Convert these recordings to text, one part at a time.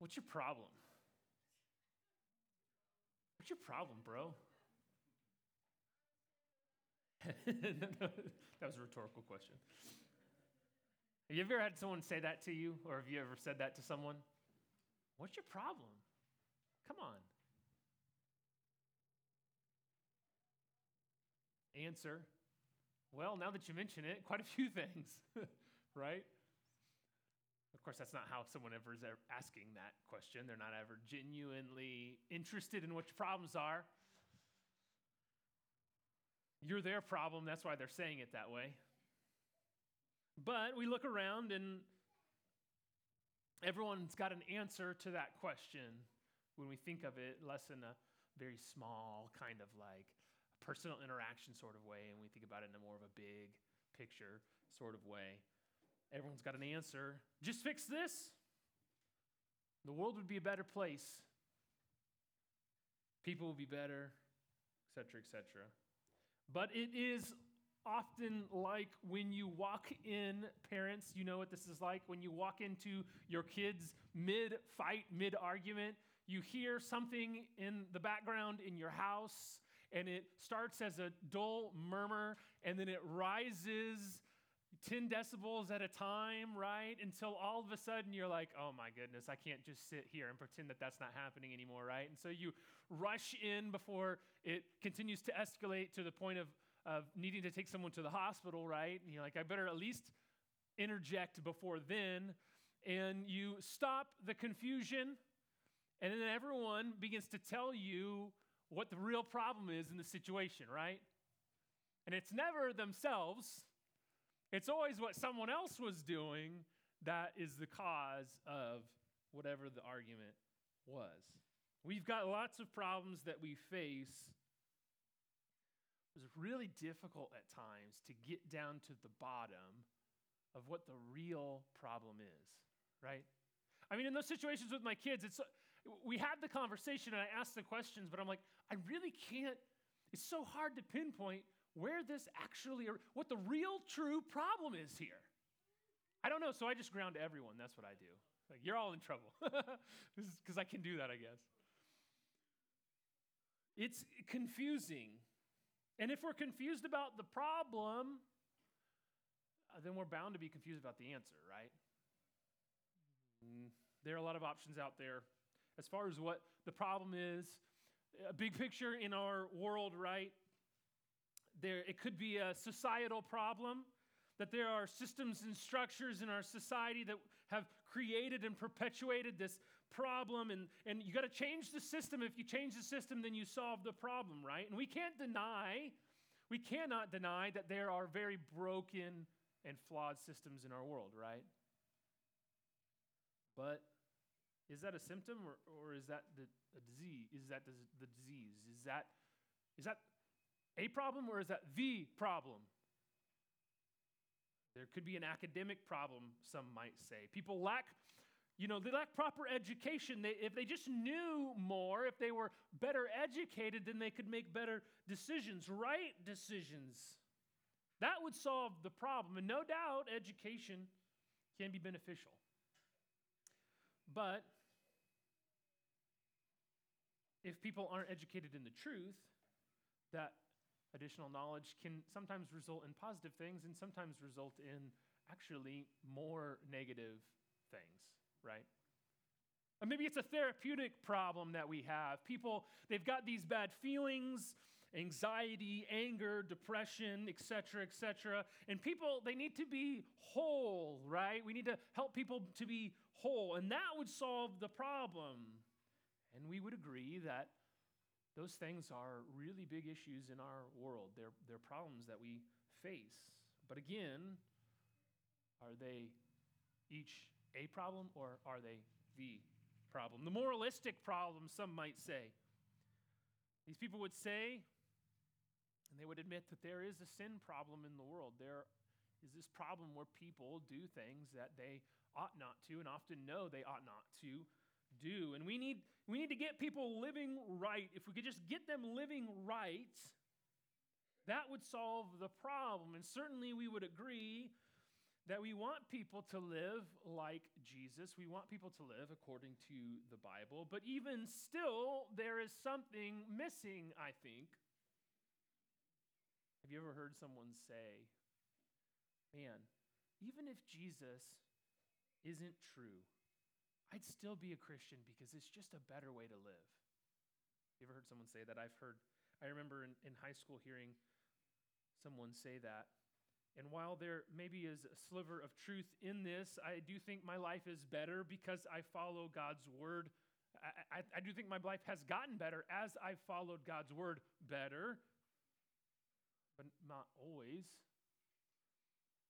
What's your problem? What's your problem, bro? that was a rhetorical question. Have you ever had someone say that to you, or have you ever said that to someone? What's your problem? Come on. Answer Well, now that you mention it, quite a few things, right? Of course, that's not how someone ever is asking that question. They're not ever genuinely interested in what your problems are. You're their problem, that's why they're saying it that way. But we look around and everyone's got an answer to that question when we think of it less in a very small, kind of like personal interaction sort of way, and we think about it in a more of a big picture sort of way. Everyone's got an answer. Just fix this. The world would be a better place. People would be better, etc., etc. But it is often like when you walk in, parents, you know what this is like. When you walk into your kids' mid fight, mid argument, you hear something in the background in your house, and it starts as a dull murmur, and then it rises 10 decibels at a time, right? Until all of a sudden you're like, oh my goodness, I can't just sit here and pretend that that's not happening anymore, right? And so you rush in before it continues to escalate to the point of of needing to take someone to the hospital, right? And you're like, I better at least interject before then. And you stop the confusion, and then everyone begins to tell you what the real problem is in the situation, right? And it's never themselves, it's always what someone else was doing that is the cause of whatever the argument was. We've got lots of problems that we face it was really difficult at times to get down to the bottom of what the real problem is, right? I mean, in those situations with my kids, it's we had the conversation and I asked the questions, but I'm like, I really can't. It's so hard to pinpoint where this actually, what the real true problem is here. I don't know, so I just ground everyone. That's what I do. Like, you're all in trouble. Because I can do that, I guess. It's confusing and if we're confused about the problem, uh, then we're bound to be confused about the answer, right? Mm, there are a lot of options out there as far as what the problem is. A big picture in our world, right? There, it could be a societal problem that there are systems and structures in our society that have created and perpetuated this problem and, and you got to change the system. If you change the system then you solve the problem right? And we can't deny we cannot deny that there are very broken and flawed systems in our world right? But is that a symptom or, or is that the, a disease is that the, the disease? Is that is that a problem or is that the problem there could be an academic problem, some might say. People lack, you know, they lack proper education. They, if they just knew more, if they were better educated, then they could make better decisions, right decisions. That would solve the problem. And no doubt, education can be beneficial. But if people aren't educated in the truth, that additional knowledge can sometimes result in positive things and sometimes result in actually more negative things, right? Or maybe it's a therapeutic problem that we have. People, they've got these bad feelings, anxiety, anger, depression, etc., etc. And people, they need to be whole, right? We need to help people to be whole, and that would solve the problem. And we would agree that those things are really big issues in our world. They're, they're problems that we face. But again, are they each a problem or are they the problem? The moralistic problem, some might say. These people would say, and they would admit that there is a sin problem in the world. There is this problem where people do things that they ought not to and often know they ought not to do. And we need, we need to get people living right. If we could just get them living right, that would solve the problem. And certainly we would agree that we want people to live like Jesus. We want people to live according to the Bible. But even still, there is something missing, I think. Have you ever heard someone say, man, even if Jesus isn't true, I'd still be a Christian because it's just a better way to live? You ever heard someone say that? I've heard, I remember in, in high school hearing someone say that. And while there maybe is a sliver of truth in this, I do think my life is better because I follow God's word. I, I, I do think my life has gotten better as I've followed God's word better, but not always.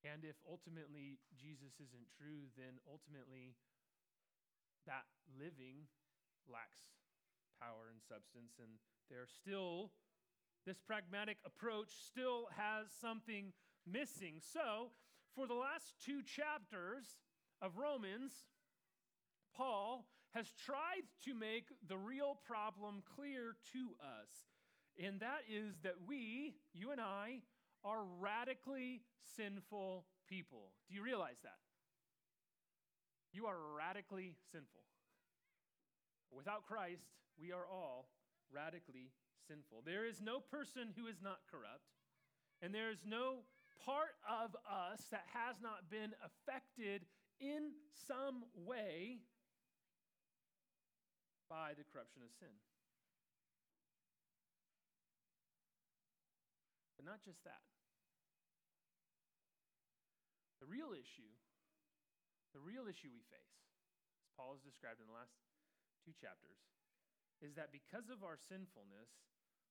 And if ultimately Jesus isn't true, then ultimately that living lacks power and substance, and there still, this pragmatic approach still has something missing. So, for the last two chapters of Romans, Paul has tried to make the real problem clear to us. And that is that we, you and I, are radically sinful people. Do you realize that? You are radically sinful. Without Christ, we are all radically sinful. There is no person who is not corrupt, and there is no part of us that has not been affected in some way by the corruption of sin. But not just that. The real issue, the real issue we face, as Paul has described in the last two chapters, is that because of our sinfulness,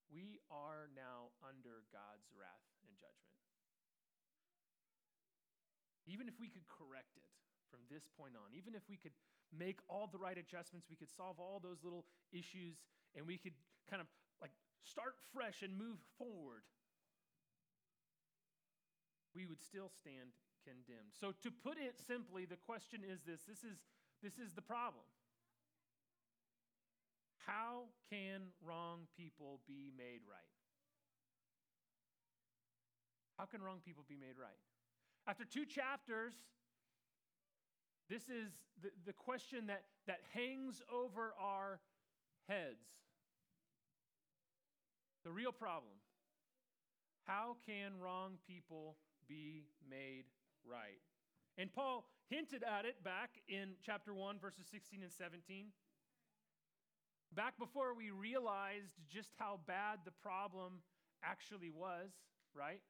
we are now under God's wrath and judgment. Even if we could correct it from this point on, even if we could make all the right adjustments, we could solve all those little issues, and we could kind of like start fresh and move forward, we would still stand condemned. So to put it simply, the question is this this is this is the problem. How can wrong people be made right? How can wrong people be made right? After two chapters, this is the, the question that, that hangs over our heads. The real problem how can wrong people be made right? And Paul hinted at it back in chapter 1, verses 16 and 17. Back before we realized just how bad the problem actually was, right?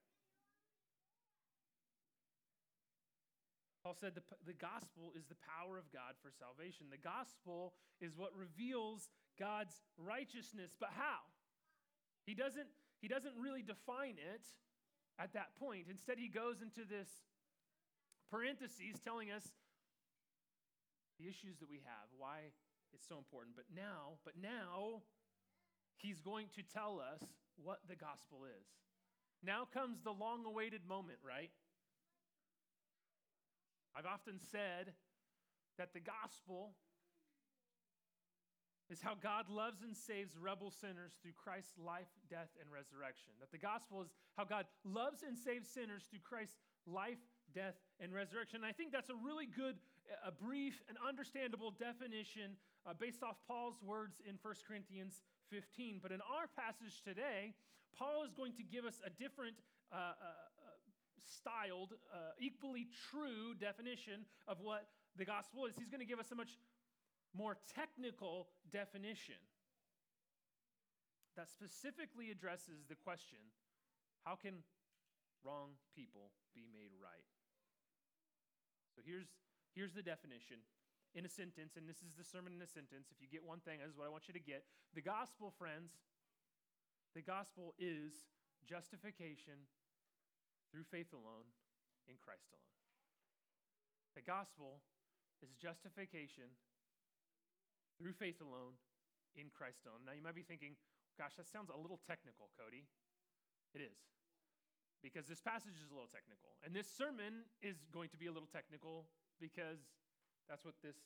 Paul said the, the gospel is the power of God for salvation. The gospel is what reveals God's righteousness. But how? He doesn't, he doesn't really define it at that point. Instead, he goes into this parentheses telling us the issues that we have, why it's so important. But now, but now, he's going to tell us what the gospel is. Now comes the long awaited moment, right? I've often said that the gospel is how God loves and saves rebel sinners through Christ's life, death, and resurrection. That the gospel is how God loves and saves sinners through Christ's life, death, and resurrection. And I think that's a really good, a brief, and understandable definition uh, based off Paul's words in 1 Corinthians 15. But in our passage today, Paul is going to give us a different uh, uh, uh, styled, uh, equally true definition of what the gospel is. He's going to give us a much more technical definition that specifically addresses the question how can wrong people be made right? So here's, here's the definition in a sentence, and this is the sermon in a sentence. If you get one thing, this is what I want you to get. The gospel, friends, the gospel is justification through faith alone in Christ alone. The gospel is justification through faith alone in Christ alone. Now you might be thinking, gosh, that sounds a little technical, Cody. It is. Because this passage is a little technical. And this sermon is going to be a little technical because that's what this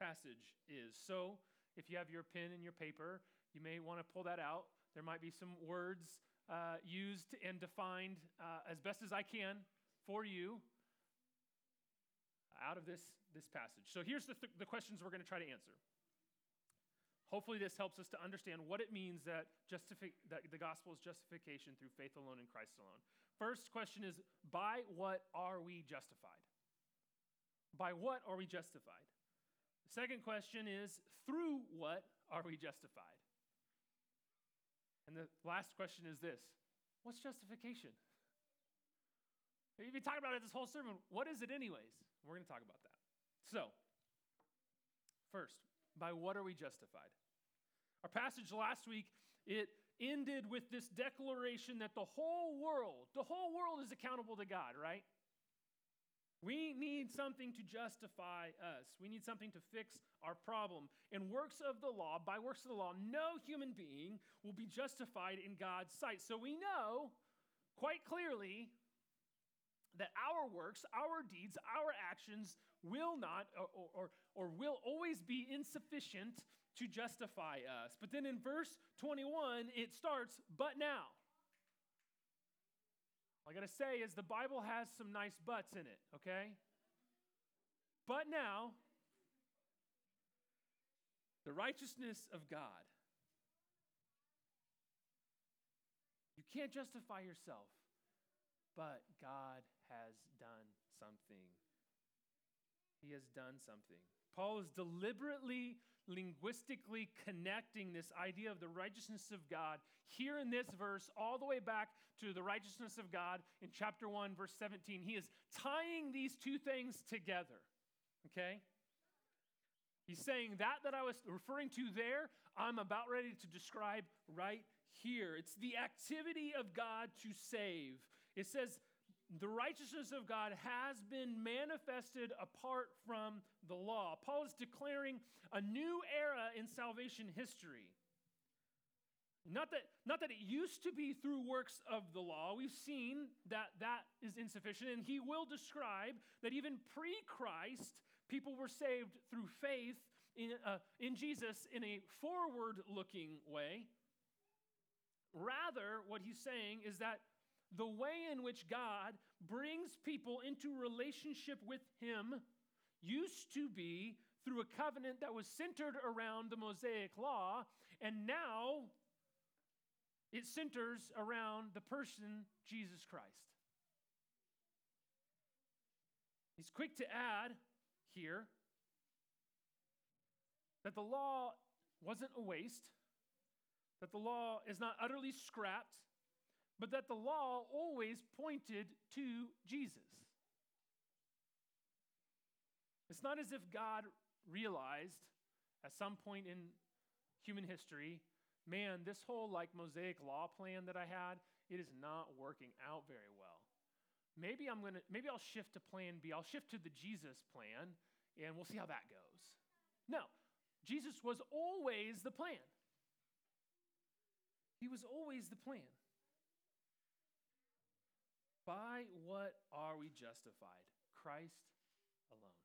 passage is. So, if you have your pen and your paper, you may want to pull that out. There might be some words uh, used and defined uh, as best as I can for you. out of this, this passage. So here's the, th- the questions we're going to try to answer. Hopefully, this helps us to understand what it means that, justifi- that the gospel is justification through faith alone in Christ alone. First question is by what are we justified? By what are we justified? Second question is through what are we justified? And the last question is this what's justification? We've been talking about it this whole sermon. What is it, anyways? We're going to talk about that. So, first, by what are we justified? Our passage last week, it ended with this declaration that the whole world, the whole world is accountable to God, right? We need something to justify us. We need something to fix our problem. In works of the law, by works of the law, no human being will be justified in God's sight. So we know quite clearly that our works, our deeds, our actions will not or, or, or will always be insufficient to justify us. But then in verse 21, it starts, but now. All I got to say is the Bible has some nice buts in it, okay? But now, the righteousness of God. You can't justify yourself, but God has done something. He has done something. Paul is deliberately, linguistically connecting this idea of the righteousness of God here in this verse, all the way back to the righteousness of God in chapter 1, verse 17. He is tying these two things together. Okay? He's saying that that I was referring to there, I'm about ready to describe right here. It's the activity of God to save. It says the righteousness of God has been manifested apart from the law. Paul is declaring a new era in salvation history. Not that, not that it used to be through works of the law. We've seen that that is insufficient, and he will describe that even pre Christ, people were saved through faith in, uh, in Jesus in a forward looking way. Rather, what he's saying is that the way in which God brings people into relationship with Him used to be through a covenant that was centered around the Mosaic law, and now it centers around the person Jesus Christ. He's quick to add here that the law wasn't a waste, that the law is not utterly scrapped, but that the law always pointed to Jesus. It's not as if God realized at some point in human history, man, this whole like Mosaic law plan that I had, it is not working out very well. Maybe I'm going to maybe I'll shift to plan B. I'll shift to the Jesus plan and we'll see how that goes. No. Jesus was always the plan. He was always the plan. By what are we justified? Christ alone.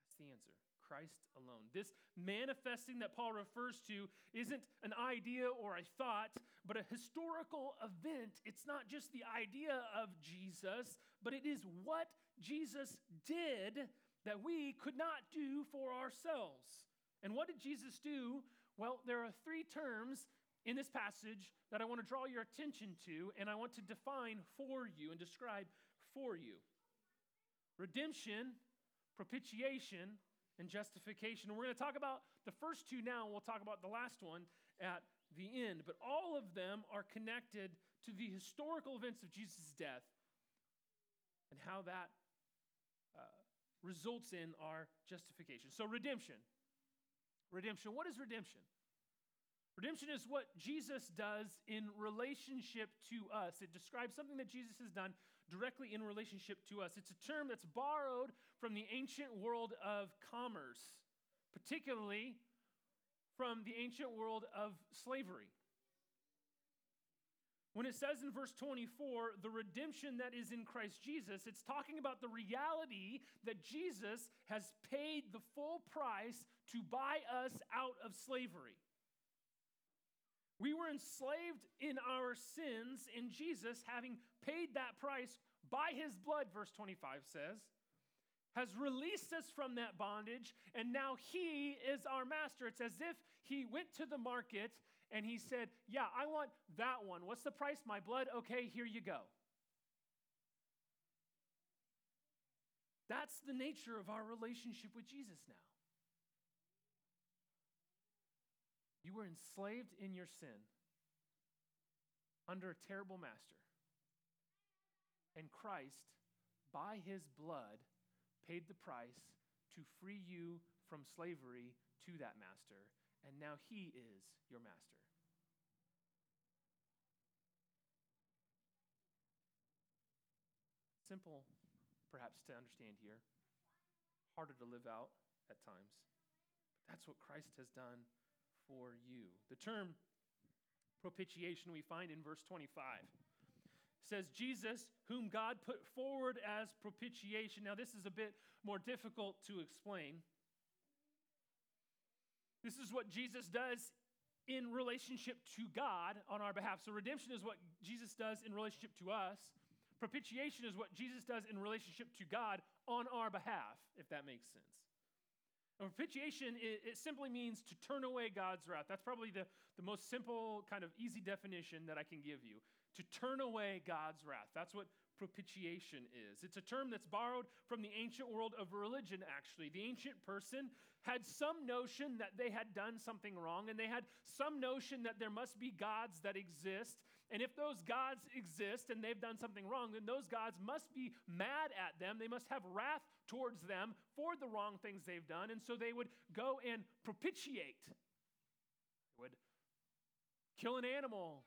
That's the answer. Christ alone. This manifesting that Paul refers to isn't an idea or a thought, but a historical event. It's not just the idea of Jesus, but it is what Jesus did that we could not do for ourselves. And what did Jesus do? Well, there are three terms in this passage that I want to draw your attention to and I want to define for you and describe for you redemption, propitiation, and justification. We're going to talk about the first two now, and we'll talk about the last one at the end. But all of them are connected to the historical events of Jesus' death and how that uh, results in our justification. So, redemption. Redemption. What is redemption? Redemption is what Jesus does in relationship to us. It describes something that Jesus has done directly in relationship to us. It's a term that's borrowed from the ancient world of commerce, particularly from the ancient world of slavery. When it says in verse 24, the redemption that is in Christ Jesus, it's talking about the reality that Jesus has paid the full price to buy us out of slavery. We were enslaved in our sins, and Jesus, having paid that price by his blood, verse 25 says, has released us from that bondage, and now He is our master. It's as if He went to the market and He said, Yeah, I want that one. What's the price? My blood? Okay, here you go. That's the nature of our relationship with Jesus now. You were enslaved in your sin under a terrible master. And Christ, by his blood, paid the price to free you from slavery to that master, and now he is your master. Simple, perhaps, to understand here, harder to live out at times. But that's what Christ has done for you. The term propitiation we find in verse 25 says Jesus, whom God put forward as propitiation. Now, this is a bit more difficult to explain. This is what Jesus does in relationship to God on our behalf. So, redemption is what Jesus does in relationship to us. Propitiation is what Jesus does in relationship to God on our behalf, if that makes sense. Propitiation, it, it, simply means to turn away God's wrath. That's probably the, the most simple, kind of easy definition that I can give you to turn away God's wrath. That's what propitiation is. It's a term that's borrowed from the ancient world of religion, actually. The ancient person had some notion that they had done something wrong, and they had some notion that there must be gods that exist. And if those gods exist and they've done something wrong, then those gods must be mad at them. They must have wrath towards them for the wrong things they've done. And so they would go and propitiate, they would kill an animal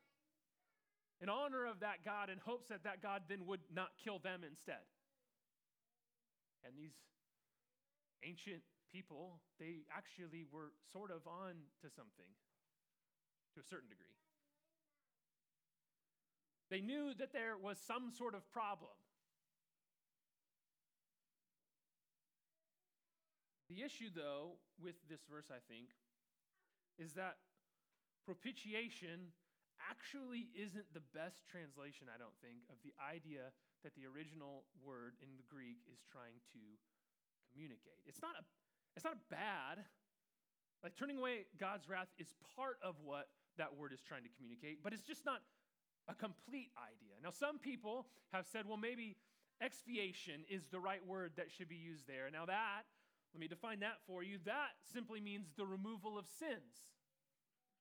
in honor of that God in hopes that that God then would not kill them instead. And these ancient people, they actually were sort of on to something to a certain degree. They knew that there was some sort of problem. The issue, though, with this verse, I think, is that propitiation actually isn't the best translation, I don't think, of the idea that the original word in the Greek is trying to communicate. It's not a it's not a bad. Like turning away God's wrath is part of what that word is trying to communicate, but it's just not a complete idea. Now, some people have said, well, maybe expiation is the right word that should be used there. Now, that, let me define that for you, that simply means the removal of sins.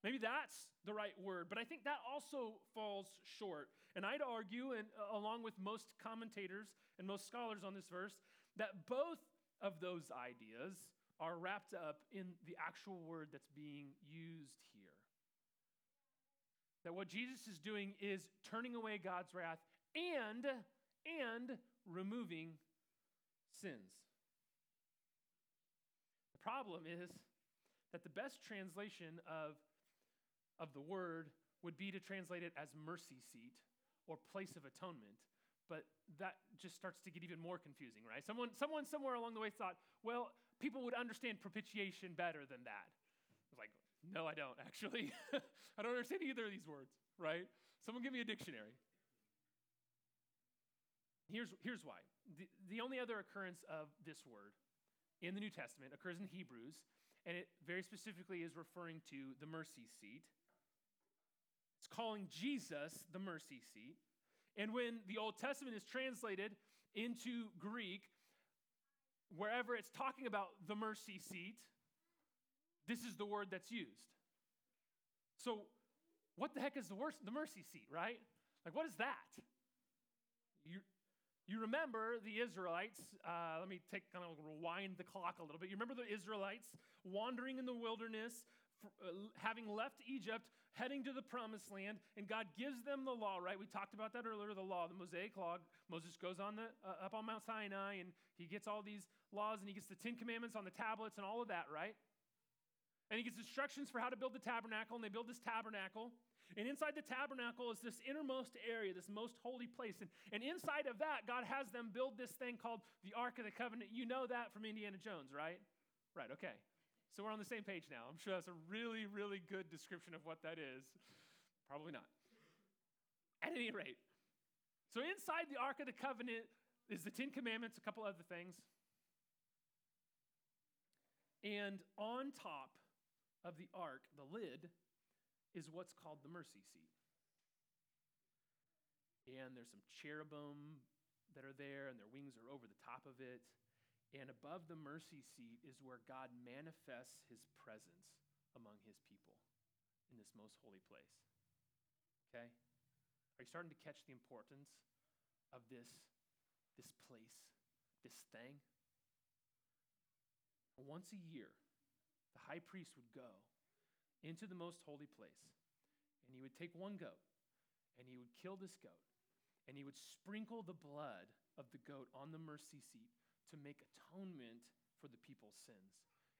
Maybe that's the right word, but I think that also falls short. And I'd argue, and uh, along with most commentators and most scholars on this verse, that both of those ideas are wrapped up in the actual word that's being used. That what Jesus is doing is turning away God's wrath and and removing sins. The problem is that the best translation of of the word would be to translate it as mercy seat or place of atonement. But that just starts to get even more confusing, right? Someone, someone somewhere along the way thought, well, people would understand propitiation better than that. I was like, no, I don't, actually. I don't understand either of these words, right? Someone give me a dictionary. Here's, here's why. The, the only other occurrence of this word in the New Testament occurs in Hebrews, and it very specifically is referring to the mercy seat. It's calling Jesus the mercy seat. And when the Old Testament is translated into Greek, wherever it's talking about the mercy seat, this is the word that's used. So, what the heck is the, worst, the mercy seat, right? Like, what is that? You, you remember the Israelites, uh, let me take kind of rewind the clock a little bit. You remember the Israelites wandering in the wilderness, uh, having left Egypt, heading to the promised land, and God gives them the law, right? We talked about that earlier, the law, the Mosaic law. Moses goes on the, uh, up on Mount Sinai, and he gets all these laws, and he gets the Ten Commandments on the tablets and all of that, right? And he gets instructions for how to build the tabernacle, and they build this tabernacle. And inside the tabernacle is this innermost area, this most holy place. And, and inside of that, God has them build this thing called the Ark of the Covenant. You know that from Indiana Jones, right? Right, okay. So we're on the same page now. I'm sure that's a really, really good description of what that is. Probably not. At any rate, so inside the Ark of the Covenant is the Ten Commandments, a couple other things. And on top of the ark, the lid, is what's called the mercy seat. And there's some cherubim that are there, and their wings are over the top of it. And above the mercy seat is where God manifests his presence among his people in this most holy place. Okay? Are you starting to catch the importance of this, this place, this thing? Once a year, the high priest would go into the most holy place, and he would take one goat, and he would kill this goat, and he would sprinkle the blood of the goat on the mercy seat to make atonement for the people's sins.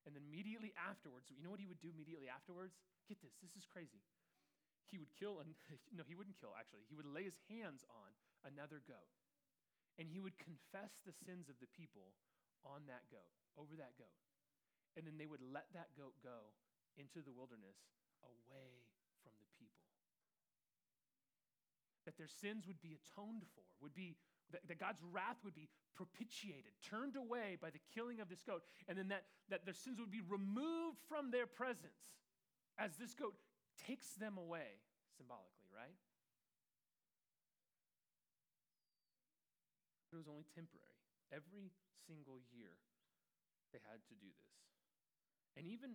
And then immediately afterwards, you know what he would do immediately afterwards? Get this, this is crazy. He would kill, and no, he wouldn't kill actually. He would lay his hands on another goat, and he would confess the sins of the people on that goat, over that goat. And then they would let that goat go into the wilderness away from the people. That their sins would be atoned for, would be that, God's wrath would be propitiated, turned away by the killing of this goat, and then that, that their sins would be removed from their presence as this goat takes them away, symbolically, right? It was only temporary. Every single year, they had to do this. And even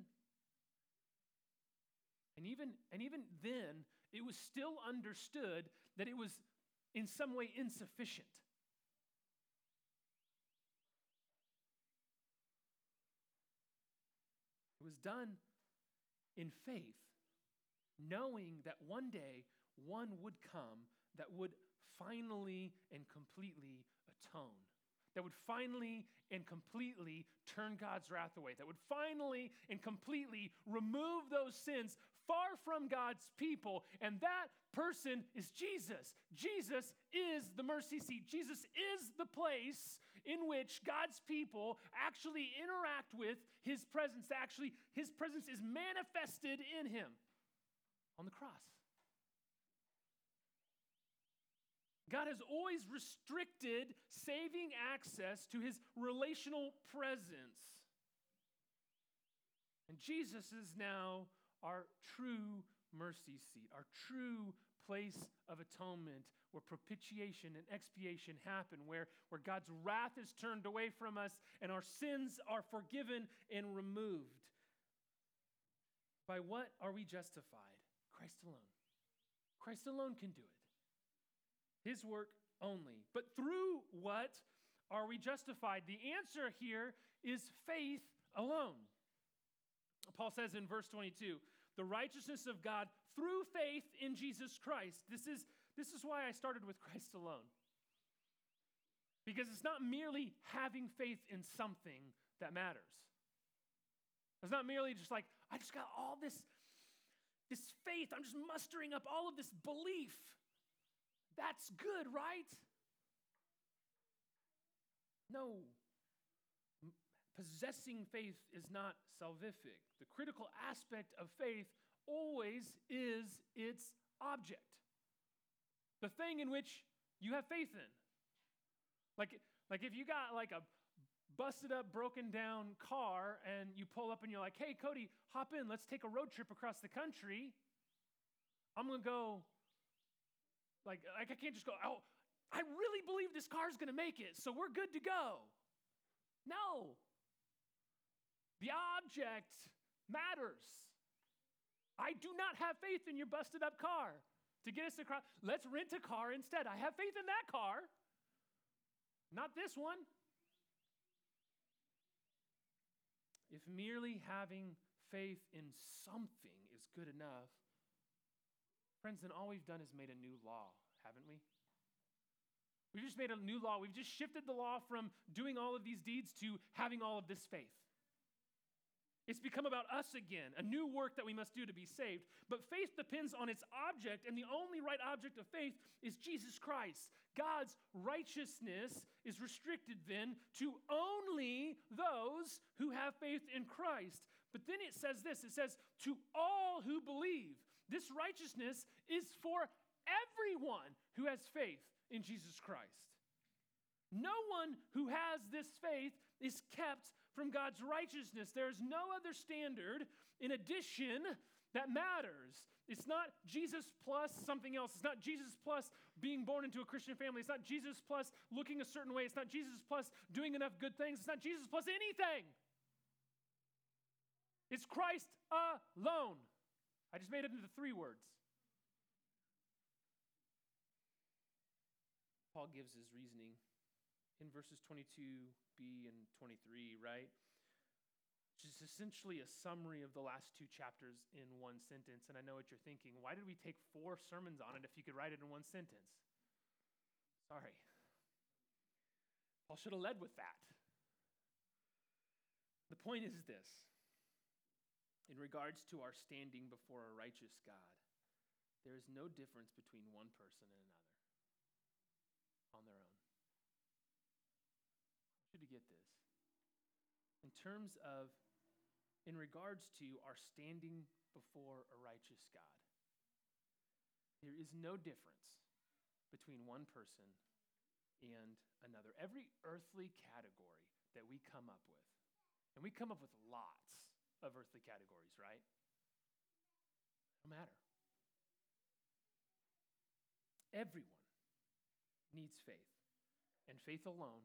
and even, and even then, it was still understood that it was in some way insufficient. It was done in faith, knowing that one day one would come that would finally and completely atone that would finally and completely turn God's wrath away, that would finally and completely remove those sins far from God's people. And that person is Jesus. Jesus is the mercy seat. Jesus is the place in which God's people actually interact with his presence. Actually, his presence is manifested in him on the cross. God has always restricted saving access to his relational presence. And Jesus is now our true mercy seat, our true place of atonement where propitiation and expiation happen, where, where God's wrath is turned away from us and our sins are forgiven and removed. By what are we justified? Christ alone. Christ alone can do it. His work only. But through what are we justified? The answer here is faith alone. Paul says in verse 22 the righteousness of God through faith in Jesus Christ. This is, this is why I started with Christ alone. Because it's not merely having faith in something that matters. It's not merely just like, I just got all this, this faith, I'm just mustering up all of this belief. That's good, right? No. Possessing faith is not salvific. The critical aspect of faith always is its object. The thing in which you have faith in. Like, like if you got like a busted up, broken down car and you pull up and you're like, hey, Cody, hop in, let's take a road trip across the country. I'm going to go like, like I can't just go, oh, I really believe this car's going to make it, so we're good to go. No. The object matters. I do not have faith in your busted up car to get us across. Let's rent a car instead. I have faith in that car, not this one. If merely having faith in something is good enough, Friends, then all we've done is made a new law, haven't we? We've just made a new law. We've just shifted the law from doing all of these deeds to having all of this faith. It's become about us again, a new work that we must do to be saved. But faith depends on its object, and the only right object of faith is Jesus Christ. God's righteousness is restricted then to only those who have faith in Christ. But then it says this it says, to all who believe. This righteousness is for everyone who has faith in Jesus Christ. No one who has this faith is kept from God's righteousness. There's no other standard in addition that matters. It's not Jesus plus something else. It's not Jesus plus being born into a Christian family. It's not Jesus plus looking a certain way. It's not Jesus plus doing enough good things. It's not Jesus plus anything. It's Christ alone. I just made it into three words. Paul gives his reasoning in verses 22b and 23, right? which is essentially a summary of the last two chapters in one sentence. And I know what you're thinking. Why did we take four sermons on it if you could write it in one sentence? Sorry. Paul should have led with that. The point is this in regards to our standing before a righteous God, there is no difference between one person and another on their own. I want you to get this. In terms of in regards to our standing before a righteous God. There is no difference between one person and another. Every earthly category that we come up with, and we come up with lots of earthly categories, right? No matter. Everyone needs faith, and faith alone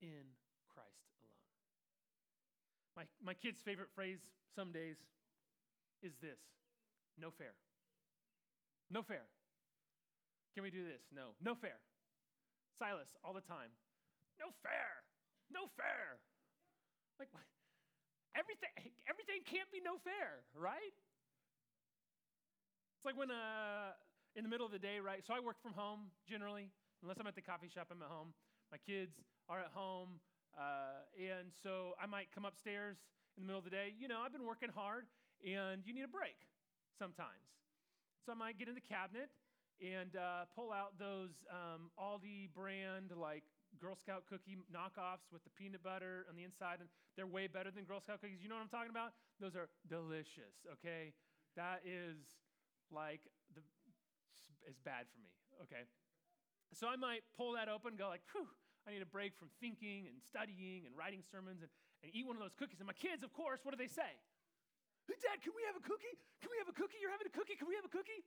in Christ alone. my, my kid's favorite phrase some days is this no fair. No fair. Can we do this? No. No fair. Silas, all the time. No fair. No fair. Like, everything, everything can't be no fair, right? It's like when, uh, in the middle of the day, right? So I work from home generally, unless I'm at the coffee shop, I'm at home. My kids are at home. Uh, and so I might come upstairs in the middle of the day. You know, I've been working hard and you need a break sometimes. So I might get in the cabinet and uh, pull out those um, Aldi brand, like Girl Scout cookie knockoffs with the peanut butter on the inside. And they're way better than Girl Scout cookies. You know what I'm talking about? Those are delicious, okay? That is like the, it's bad for me, okay? So I might pull that open go like, whew, I need a break from thinking and studying and writing sermons and, and eat one of those cookies. And my kids, of course, what do they say? Hey, Dad, can we have a cookie? Can we have a cookie? You're having a cookie? Can we have a cookie?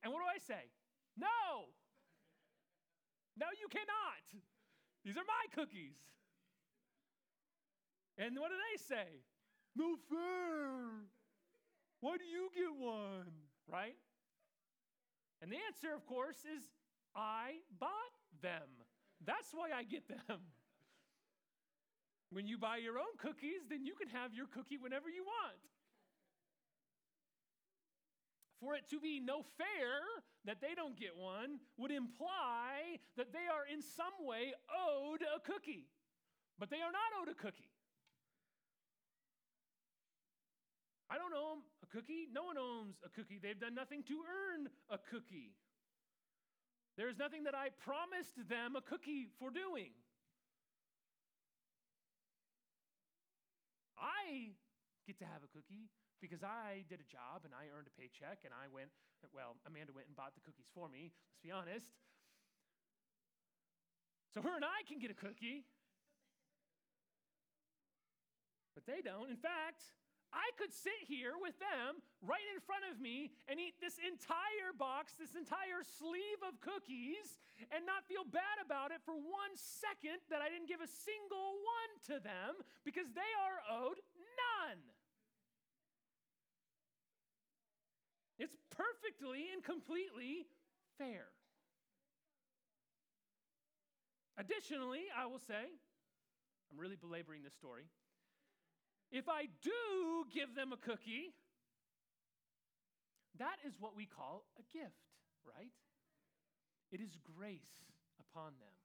And what do I say? No. No, you cannot. These are my cookies. And what do they say? No fair. Why do you get one? Right? And the answer, of course, is I bought them. That's why I get them. When you buy your own cookies, then you can have your cookie whenever you want. For it to be no fair that they don't get one would imply that they are in some way owed a cookie. But they are not owed a cookie. I don't them a cookie. No one owns a cookie. They've done nothing to earn a cookie. There's nothing that I promised them a cookie for doing. I get to have a cookie because I did a job and I earned a paycheck and I went, well, Amanda went and bought the cookies for me, let's be honest. So her and I can get a cookie. But they don't. In fact, I could sit here with them right in front of me and eat this entire box, this entire sleeve of cookies, and not feel bad about it for one second that I didn't give a single one to them because they are owed none. It's perfectly and completely fair. Additionally, I will say, I'm really belaboring this story. If I do give them a cookie, that is what we call a gift, right? It is grace upon them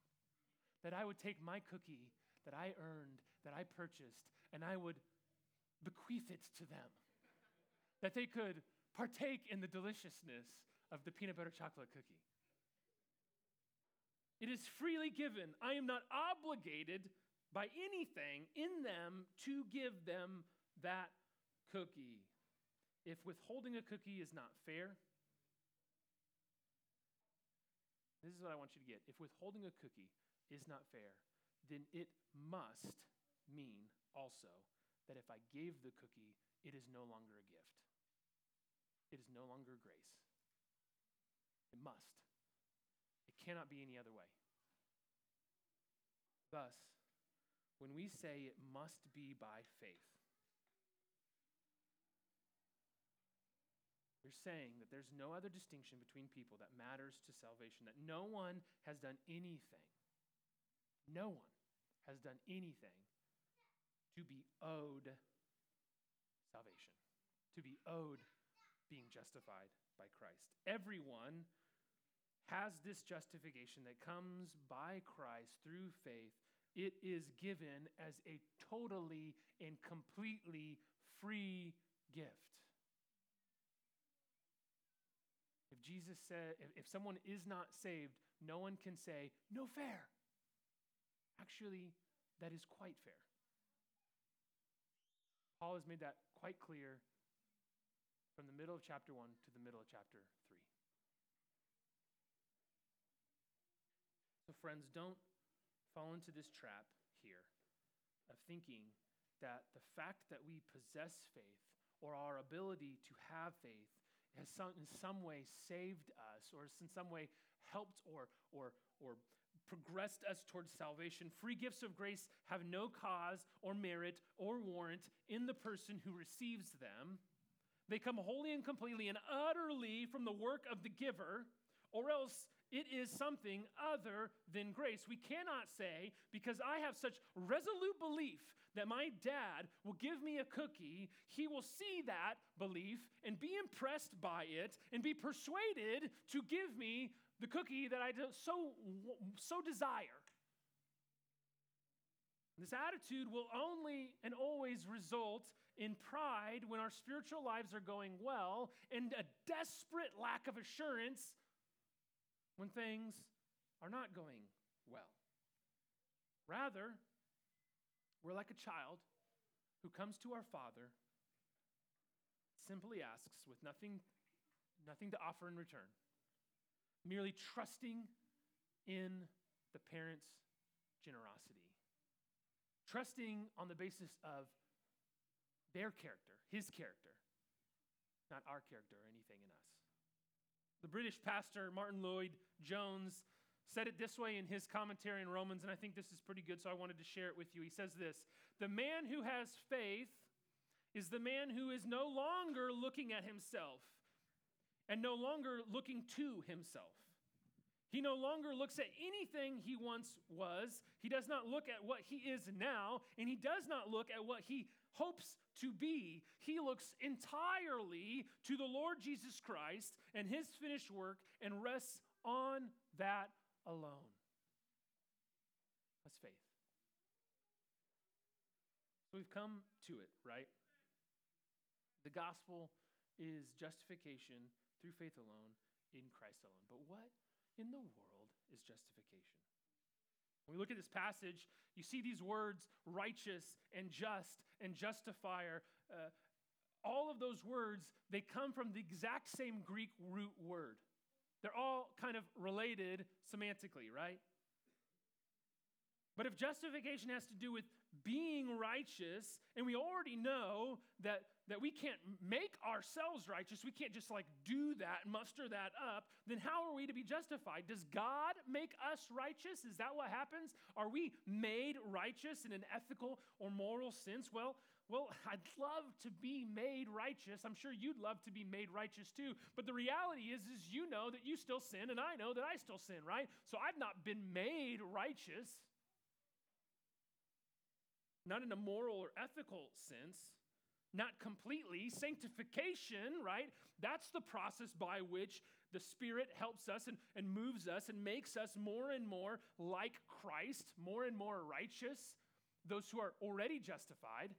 that I would take my cookie that I earned, that I purchased, and I would bequeath it to them. that they could partake in the deliciousness of the peanut butter chocolate cookie. It is freely given. I am not obligated by anything in them to give them that cookie. If withholding a cookie is not fair, this is what I want you to get. If withholding a cookie is not fair, then it must mean also that if I gave the cookie, it is no longer a gift. It is no longer grace. It must. It cannot be any other way. Thus, when we say it must be by faith, You're saying that there's no other distinction between people that matters to salvation, that no one has done anything, no one has done anything to be owed salvation, to be owed being justified by Christ. Everyone has this justification that comes by Christ through faith. It is given as a totally and completely free gift. If Jesus said, if, someone is not saved, no one can say, no fair. Actually, that is quite fair. Paul has made that quite clear from the middle of chapter 1 to the middle of chapter 3. So, friends, don't fall into this trap here of thinking that the fact that we possess faith or our ability to have faith has some, in some way saved us or has in some way helped or, or, or progressed us towards salvation. Free gifts of grace have no cause or merit or warrant in the person who receives them. They come wholly and completely and utterly from the work of the giver, or else it is something other than grace. We cannot say, because I have such resolute belief that my dad will give me a cookie, he will see that belief and be impressed by it and be persuaded to give me the cookie that I so, so desire. This attitude will only and always result in pride when our spiritual lives are going well and a desperate lack of assurance when things are not going well. Rather, we're like a child who comes to our father, simply asks with nothing, nothing to offer in return, merely trusting in the parent's generosity, trusting on the basis of their character, his character, not our character or anything in us. The British pastor Martyn Lloyd-Jones said it this way in his commentary in Romans, and I think this is pretty good, so I wanted to share it with you. He says this The man who has faith is the man who is no longer looking at himself and no longer looking to himself. He no longer looks at anything he once was. He does not look at what he is now, and he does not look at what he hopes to be. He looks entirely to the Lord Jesus Christ and his finished work and rests on that alone. That's faith. We've come to it, right? The gospel is justification through faith alone in Christ alone. But what in the world is justification? When we look at this passage, you see these words righteous and just and justifier. Uh, all of those words, they come from the exact same Greek root word. They're all kind of related semantically, right? But if justification has to do with being righteous, and we already know that, that we can't make ourselves righteous, we can't just like do that, muster that up, then how are we to be justified? Does God make us righteous? Is that what happens? Are we made righteous in an ethical or moral sense? Well, well, I'd love to be made righteous. I'm sure you'd love to be made righteous too. But the reality is, is you know that you still sin, and I know that I still sin, right? So I've not been made righteous not in a moral or ethical sense, not completely. Sanctification, right? That's the process by which the Spirit helps us and, and moves us and makes us more and more like Christ, more and more righteous, those who are already justified.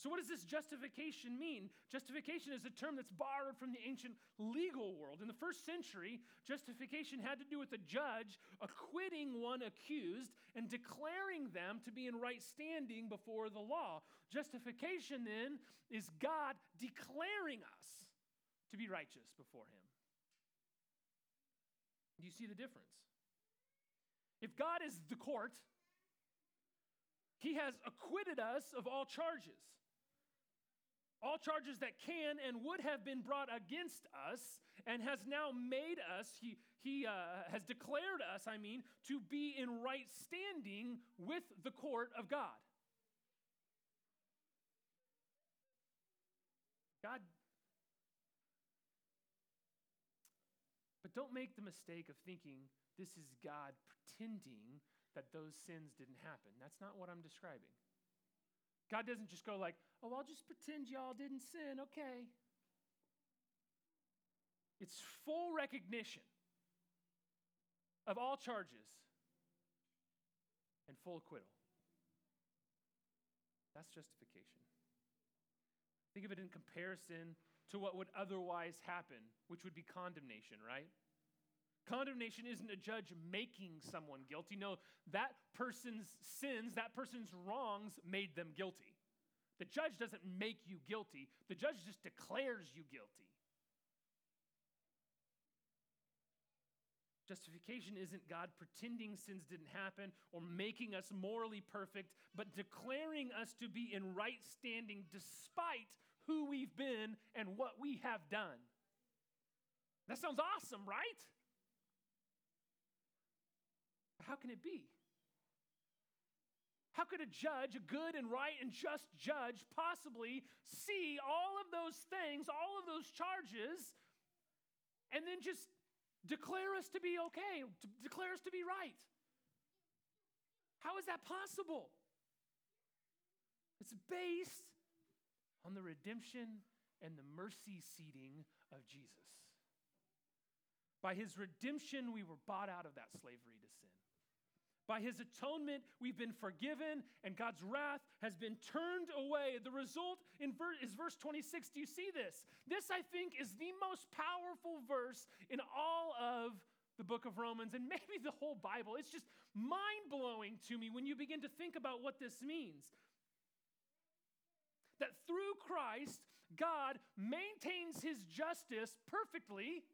So, what does this justification mean? Justification is a term that's borrowed from the ancient legal world. In the first century, justification had to do with a judge acquitting one accused and declaring them to be in right standing before the law. Justification, then, is God declaring us to be righteous before Him. Do you see the difference? If God is the court, He has acquitted us of all charges. All charges that can and would have been brought against us, and has now made us, he, he uh, has declared us, I mean, to be in right standing with the court of God. God But don't make the mistake of thinking this is God pretending that those sins didn't happen. That's not what I'm describing. God doesn't just go like, "Oh, I'll just pretend y'all didn't sin, okay." It's full recognition of all charges and full acquittal. That's justification. Think of it in comparison to what would otherwise happen, which would be condemnation, right? Condemnation isn't a judge making someone guilty. No, that person's sins, that person's wrongs made them guilty. The judge doesn't make you guilty, the judge just declares you guilty. Justification isn't God pretending sins didn't happen or making us morally perfect, but declaring us to be in right standing despite who we've been and what we have done. That sounds awesome, right? How can it be? How could a judge, a good and right and just judge, possibly see all of those things, all of those charges, and then just declare us to be okay, to declare us to be right? How is that possible? It's based on the redemption and the mercy seating of Jesus. By his redemption, we were bought out of that slavery to sin. By his atonement, we've been forgiven, and God's wrath has been turned away. The result in ver- is verse 26. Do you see this? This, I think, is the most powerful verse in all of the book of Romans and maybe the whole Bible. It's just mind blowing to me when you begin to think about what this means. That through Christ, God maintains his justice perfectly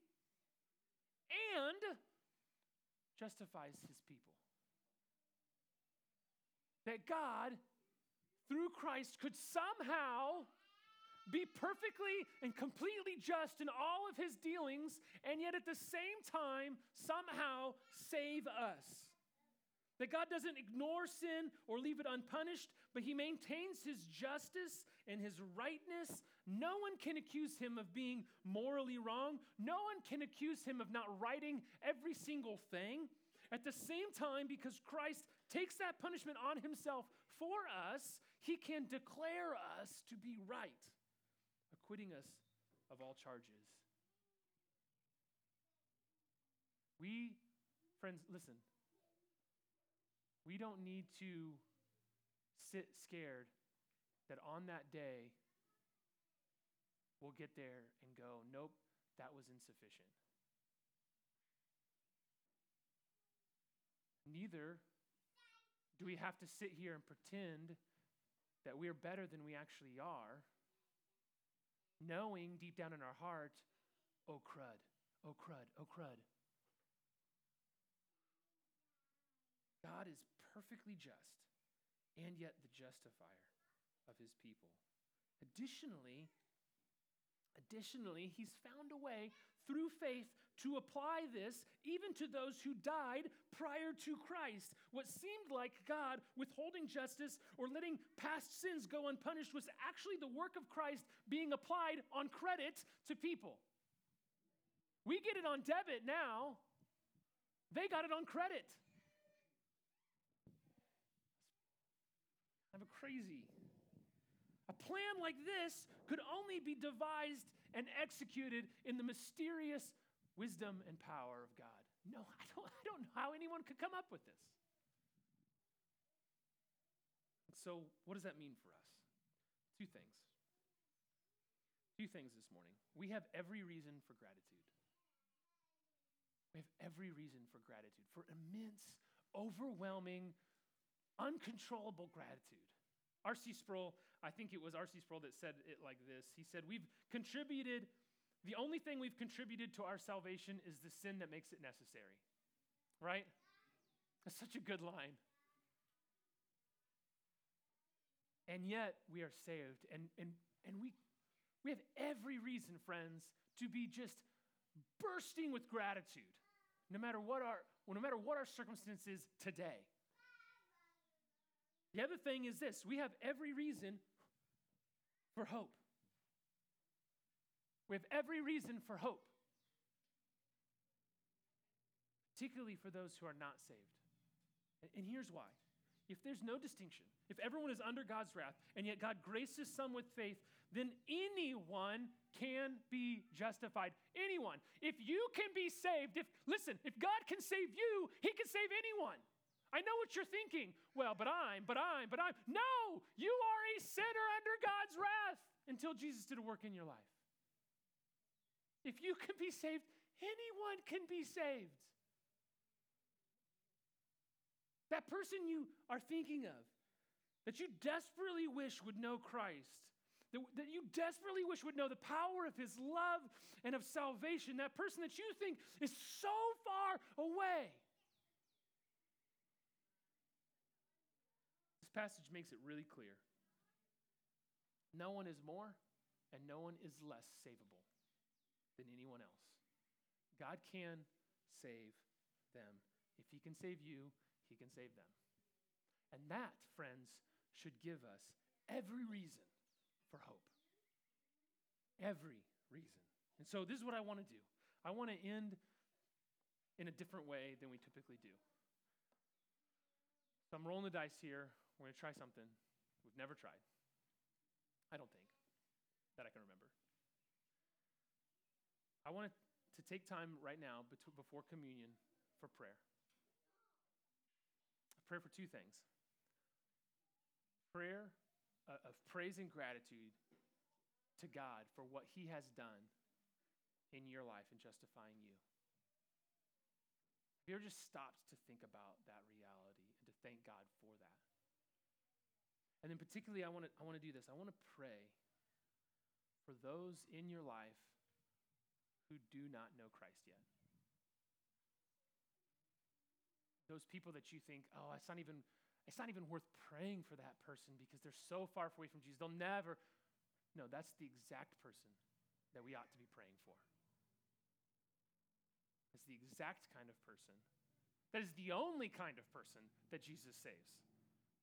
and justifies his people that God, through Christ, could somehow be perfectly and completely just in all of his dealings, and yet at the same time, somehow save us. That God doesn't ignore sin or leave it unpunished, but he maintains his justice and his rightness. No one can accuse him of being morally wrong. No one can accuse him of not righting every single thing. At the same time, because Christ takes that punishment on himself for us, he can declare us to be right, acquitting us of all charges. We, friends, listen. We don't need to sit scared that on that day we'll get there and go, nope, that was insufficient. Neither do we have to sit here and pretend that we are better than we actually are, knowing deep down in our heart, oh crud, oh crud, oh crud. God is perfectly just and yet the justifier of his people. Additionally, additionally, he's found a way through faith to apply this even to those who died prior to Christ. What seemed like God withholding justice or letting past sins go unpunished was actually the work of Christ being applied on credit to people. We get it on debit now, they got it on credit. I'm a crazy. A plan like this could only be devised and executed in the mysterious wisdom and power of God. No, I don't, I don't know how anyone could come up with this. So, what does that mean for us? Two things. Two things this morning. We have every reason for gratitude. We have every reason for gratitude, for immense, overwhelming, uncontrollable gratitude. R.C. Sproul, I think it was R.C. Sproul that said it like this. He said, We've contributed, the only thing we've contributed to our salvation is the sin that makes it necessary. Right? That's such a good line. And yet we are saved. And, and, and we, we have every reason, friends, to be just bursting with gratitude, no matter what our, no matter what our circumstances today. The other thing is this we have every reason for hope. We have every reason for hope, particularly for those who are not saved. And here's why. If there's no distinction, if everyone is under God's wrath, and yet God graces some with faith, then anyone can be justified. Anyone. If you can be saved, if listen, if God can save you, he can save anyone. I know what you're thinking. Well, but I'm, but I'm, but I'm. No, you are a sinner under God's wrath until Jesus did a work in your life. If you can be saved, anyone can be saved. That person you are thinking of, that you desperately wish would know Christ, that, that you desperately wish would know the power of his love and of salvation, that person that you think is so far away. This passage makes it really clear. No one is more and no one is less savable than anyone else. God can save them. If He can save you, He can save them. And that, friends, should give us every reason for hope. Every reason. And so, this is what I want to do. I want to end in a different way than we typically do. So, I'm rolling the dice here. We're going to try something we've never tried. I don't think that I can remember. I want to take time right now before communion for prayer. Prayer for two things prayer uh, of praise and gratitude to God for what He has done in your life in justifying you. Have you ever just stopped to think about that reality and to thank God for that? And then, particularly, I want to I want to do this. I want to pray for those in your life who do not know Christ yet. Those people that you think, oh, it's not even, it's not even worth praying for that person because they're so far away from Jesus. They'll never. No, that's the exact person that we ought to be praying for. It's the exact kind of person. That is the only kind of person that Jesus saves.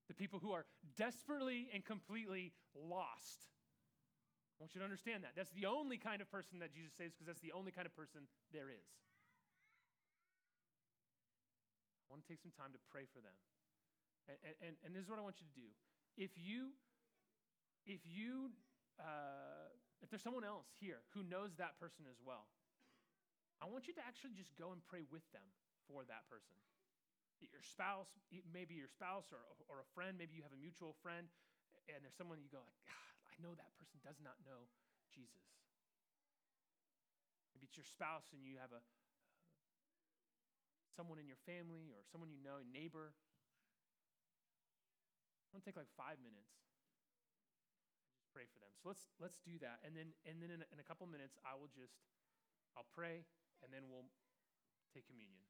The people who are desperately and completely lost I want you to understand that. That's the only kind of person that Jesus saves because that's the only kind of person there is. I want to take some time to pray for them. And, and, and this is what I want you to do. If you, if you, uh, if there's someone else here who knows that person as well, I want you to actually just go and pray with them for that person. Your spouse, maybe your spouse or, or a friend, maybe you have a mutual friend, and there's someone you go like, God, I know that person does not know Jesus. Maybe it's your spouse and you have a someone in your family or someone you know, a neighbor. Gonna take like five minutes. Just pray for them. So let's let's do that, and then and then in a, in a couple minutes I will just I'll pray, and then we'll take communion.